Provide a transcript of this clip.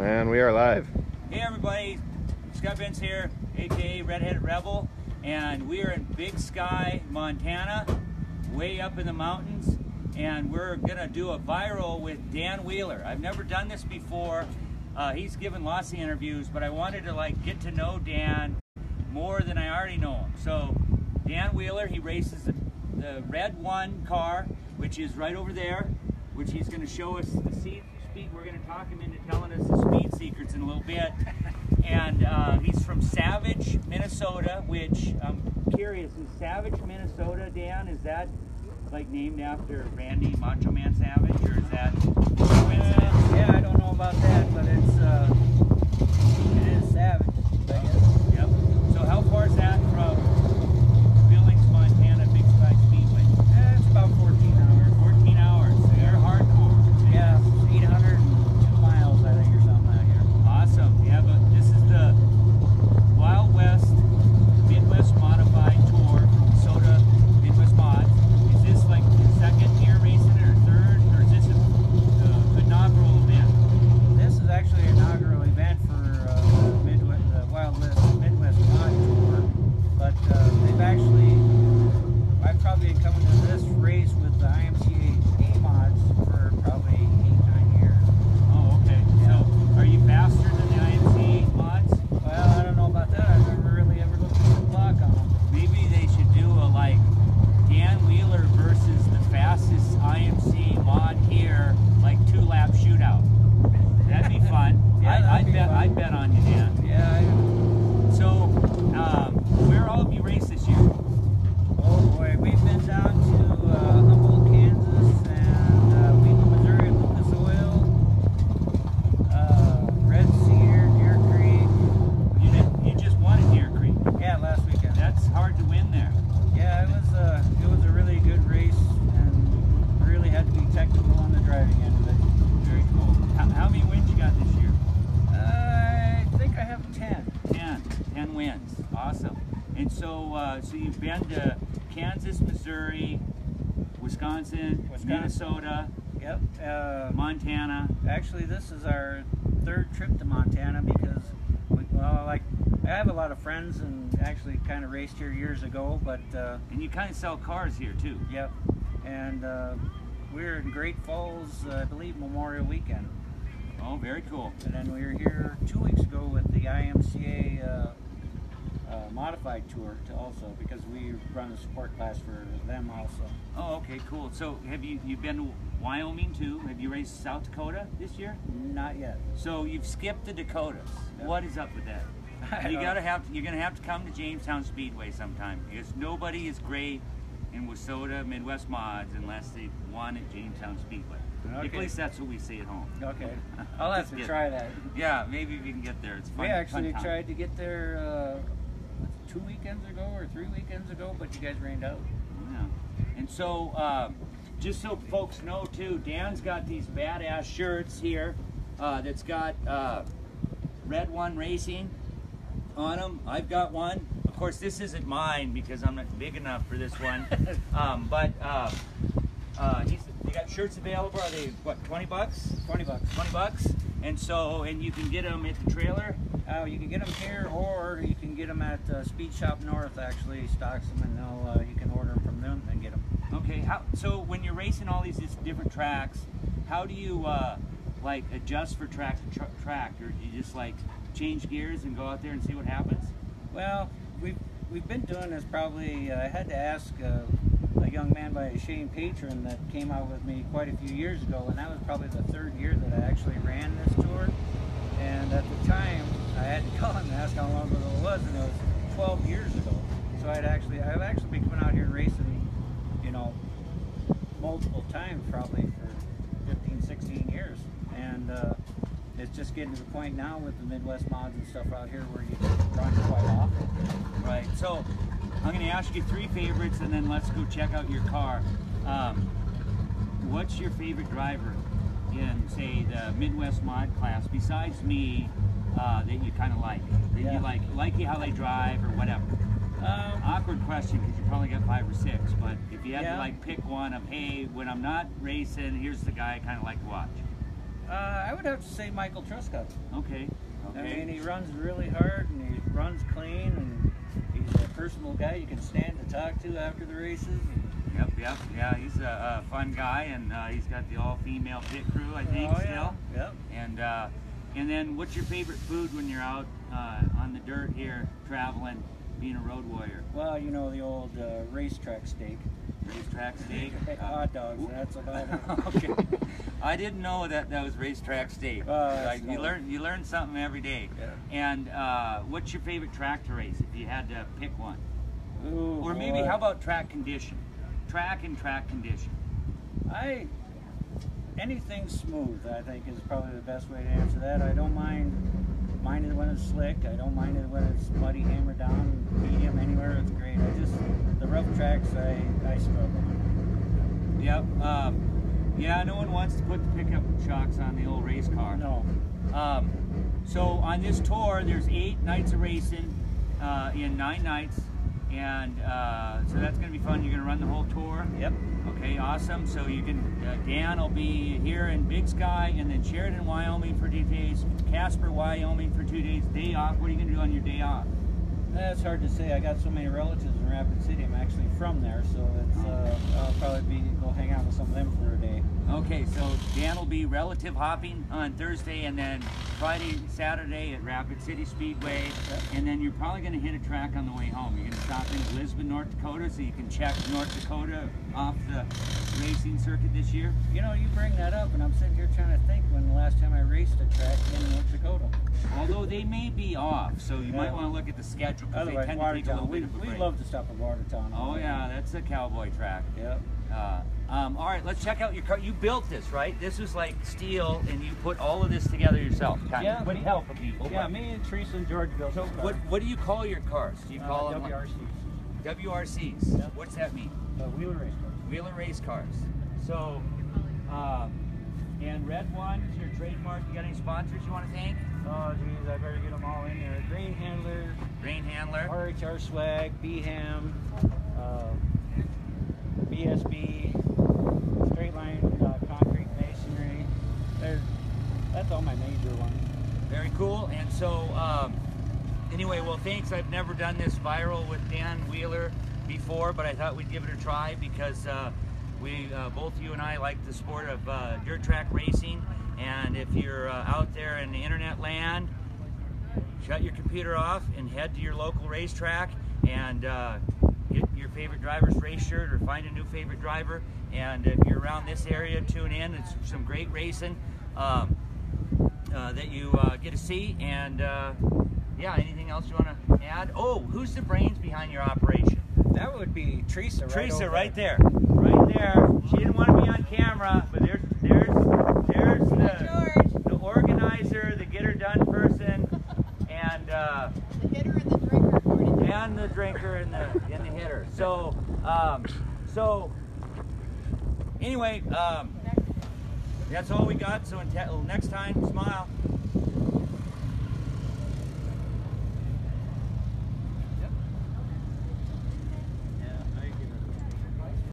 And we are live. Hey everybody, Scott Vince here, aka Redheaded Rebel, and we are in Big Sky, Montana, way up in the mountains, and we're gonna do a viral with Dan Wheeler. I've never done this before. Uh, he's given lots of interviews, but I wanted to like get to know Dan more than I already know him. So Dan Wheeler, he races the, the Red One car, which is right over there, which he's gonna show us the seat speed. We're going to talk him into telling us the speed secrets in a little bit. And uh, he's from Savage, Minnesota, which I'm curious, is Savage, Minnesota, Dan, is that like named after Randy Macho Man Savage, or is that coincidence? Yeah, I don't know about that, but it's uh, it is savage. I guess. Yep. So how far is that from Billings, Montana, Big Sky Speedway? Eh, it's about 14 hours. 14 hours. So you're hardcore. Yeah, 802 miles, I think, or something out here. Awesome. Yeah, but this is the Wild West Midwest Modified Tour from Soda Midwest Mods. Is this like the second year racing it or third, or is this a, uh, inaugural event? This is actually an inaugural event for uh, the Midwest, the Wild West Midwest Mod Tour, but uh, they've actually, I've probably been coming to this race with the IMCA A mods for probably eight, nine years. Oh, okay. So, are you faster than the IMCA mods? Well, I don't know about that. I've never really ever looked at the clock on them. Maybe they should do a like Dan Wheeler versus the fastest IMCA mod here, like two lap shootout. That'd be fun. Yeah, I, that'd I'd be bet. fun. I'd bet on you, Dan. Yeah, I, So, um, where all of you race this year? Oh boy, we've been down to uh, Humboldt, Kansas, and uh, Wheatland, Missouri, Lucas Oil, uh, Red Cedar, Deer Creek. You did, you just won at Deer Creek. Yeah, last weekend. That's hard to win there. Yeah, it was uh, it was a really good race, and really had to be technical on the driving end of it. Very cool. How, how many wins you got this year? I think I have ten. 10. 10 wins. Awesome. And so, uh, you've been to Kansas, Missouri, Wisconsin, Wisconsin. Minnesota, Yep. Uh, Montana. Actually, this is our third trip to Montana because, we, well, like I have a lot of friends and actually kind of raced here years ago, but uh, And you kind of sell cars here too. yep. And uh, we're in Great Falls, uh, I believe, Memorial Weekend, Oh, very cool. and then we were here two weeks ago with the IMCA uh, modified tour to also because we run a support class for them also. Oh, okay, cool. So, have you you've been to Wyoming too? Have you raced South Dakota this year? Not yet. So you've skipped the Dakotas. Yeah. What is up with that? I you gotta have to, you're gonna have to come to Jamestown Speedway sometime because nobody is great in WISSOTA Midwest mods unless they won at Jamestown Speedway. At least that's what we say at home. Okay, I'll have to try that. Yeah, maybe we can get there. It's fun. We actually fun tried to get there uh, two weekends ago or three weekends ago, but you guys rained out. Yeah. And so, uh, just so folks know too, Dan's got these badass shirts here uh, that's got uh, Red One Racing on them. I've got one. Of course, this isn't mine because I'm not big enough for this one. um, but uh, uh, he's, they got shirts available. Are they what? Twenty bucks? Twenty bucks. Twenty bucks. And so, and you can get them at the trailer. Uh, you can get them here, or you can get them at uh, Speed Shop North. Actually, stocks them, and they'll uh, you can order them from them and get them. Okay. How, so when you're racing all these different tracks, how do you uh, like adjust for track to tr- track, or do you just like change gears and go out there and see what happens? Well, we've we've been doing this probably. Uh, I had to ask uh, young man by Shane Patron that came out with me quite a few years ago, and that was probably the third year that I actually ran this tour. And at the time, I had to call him and ask how long ago it was, and it was 12 years ago. So I'd actually, I've actually been coming out here and racing, you know, multiple times probably for 15, 16 years. And uh, it's just getting to the point now with the Midwest mods and stuff out here where you run quite often. Right. So I'm going to ask you three favorites, and then let's go check out your car. Um, what's your favorite driver in, say, the Midwest mod class besides me uh, that you kind of like? That Yeah. you like, like how they drive or whatever. Um, Awkward question because you probably got five or six, but if you had Yeah. to like pick one of, hey, when I'm not racing, here's the guy I kind of like to watch. Uh, I would have to say Michael Truscott. Okay. I mean, he runs really hard and he runs clean and a personal guy you can stand to talk to after the races. Yep, yep, yeah. He's a, a fun guy, and uh, he's got the all-female pit crew, I think, oh, yeah. still. Yep. And uh, and then, what's your favorite food when you're out uh, on the dirt here, traveling, being a road warrior? Well, you know the old uh, racetrack steak. Racetrack steak. Uh, Hot dogs, that's about it. okay. I didn't know that that was racetrack steak. Like, you learn you learn something every day. Yeah. And uh, what's your favorite track to race if you had to pick one? Ooh, Or maybe boy. how about track condition? Track and track condition. I anything smooth, I think, is probably the best way to answer that. I don't mind mind it when it's slick. I don't mind it when it's muddy, hammered down, medium, anywhere. It's great. I just the rough tracks, I I struggle. on. Yep. Um, yeah, no one wants to put the pickup shocks on the old race car. No. Um, so on this tour, there's eight nights of racing uh, in nine nights, and uh, so that's going to be fun. You're going to run the whole tour. Yep. Okay, awesome. So you can uh, Dan will be here in Big Sky, and then Sheridan, Wyoming for two days. Casper, Wyoming for two days. Day off. What are you going to do on your day off? That's hard to say. I got so many relatives in Rapid City. I'm actually from there, so it's uh, I'll probably be go hang out with some of them for a day. Okay, so Dan will be relative hopping on Thursday, and then Friday, Saturday at Rapid City Speedway, and then you're probably going to hit a track on the way home. You're going to stop in Lisbon, North Dakota, so you can check North Dakota off the racing circuit this year. You know, you bring that up, and I'm sitting here trying to think when the last time I raced a track in North Dakota. Although they may be off, so you might want to look at the schedule because they tend to take a little We, bit of a we break. love to stop at Watertown. Oh yeah, that's a cowboy track. Yep. Uh, um, all right, let's check out your car. You built this, right? This was like steel, and you put all of this together yourself. Kind Yeah, of with me- help of people. Yeah, but- me and Teresa and George built So what what do you call your cars? Do you call uh, them like- WRCs, WRCs? Yep. What's that mean? the wheeler race car. Wheeler race cars. So, um, and Red One is your trademark. You got any sponsors you want to thank? Oh, geez, I better get them all in there. Grain Handler, Grain Handler. RHR Swag, BHAM, uh, BSB, Straight Line uh, Concrete Masonry. There's, that's all my major ones. Very cool. And so, um, anyway, well, thanks. I've never done this viral with Dan Wheeler before, but I thought we'd give it a try because uh, we, uh, both you and I, like the sport of uh, dirt track racing. And if you're uh, out there in the internet land, shut your computer off and head to your local racetrack and uh, your favorite driver's race shirt or find a new favorite driver. And if you're around this area, tune in. It's some great racing. Um, uh, that you uh, get to see. And uh, yeah, anything else you want to add? Oh, who's the brains behind your operation? That would be Teresa. Right Teresa, over right there, right there. She didn't want to be on camera, but there's there's there's the the organizer, the get her done person, and uh, the hitter and the drinker, according to and the drinker and the and the hitter. So um, so anyway, um, that's all we got. So until next time, smile.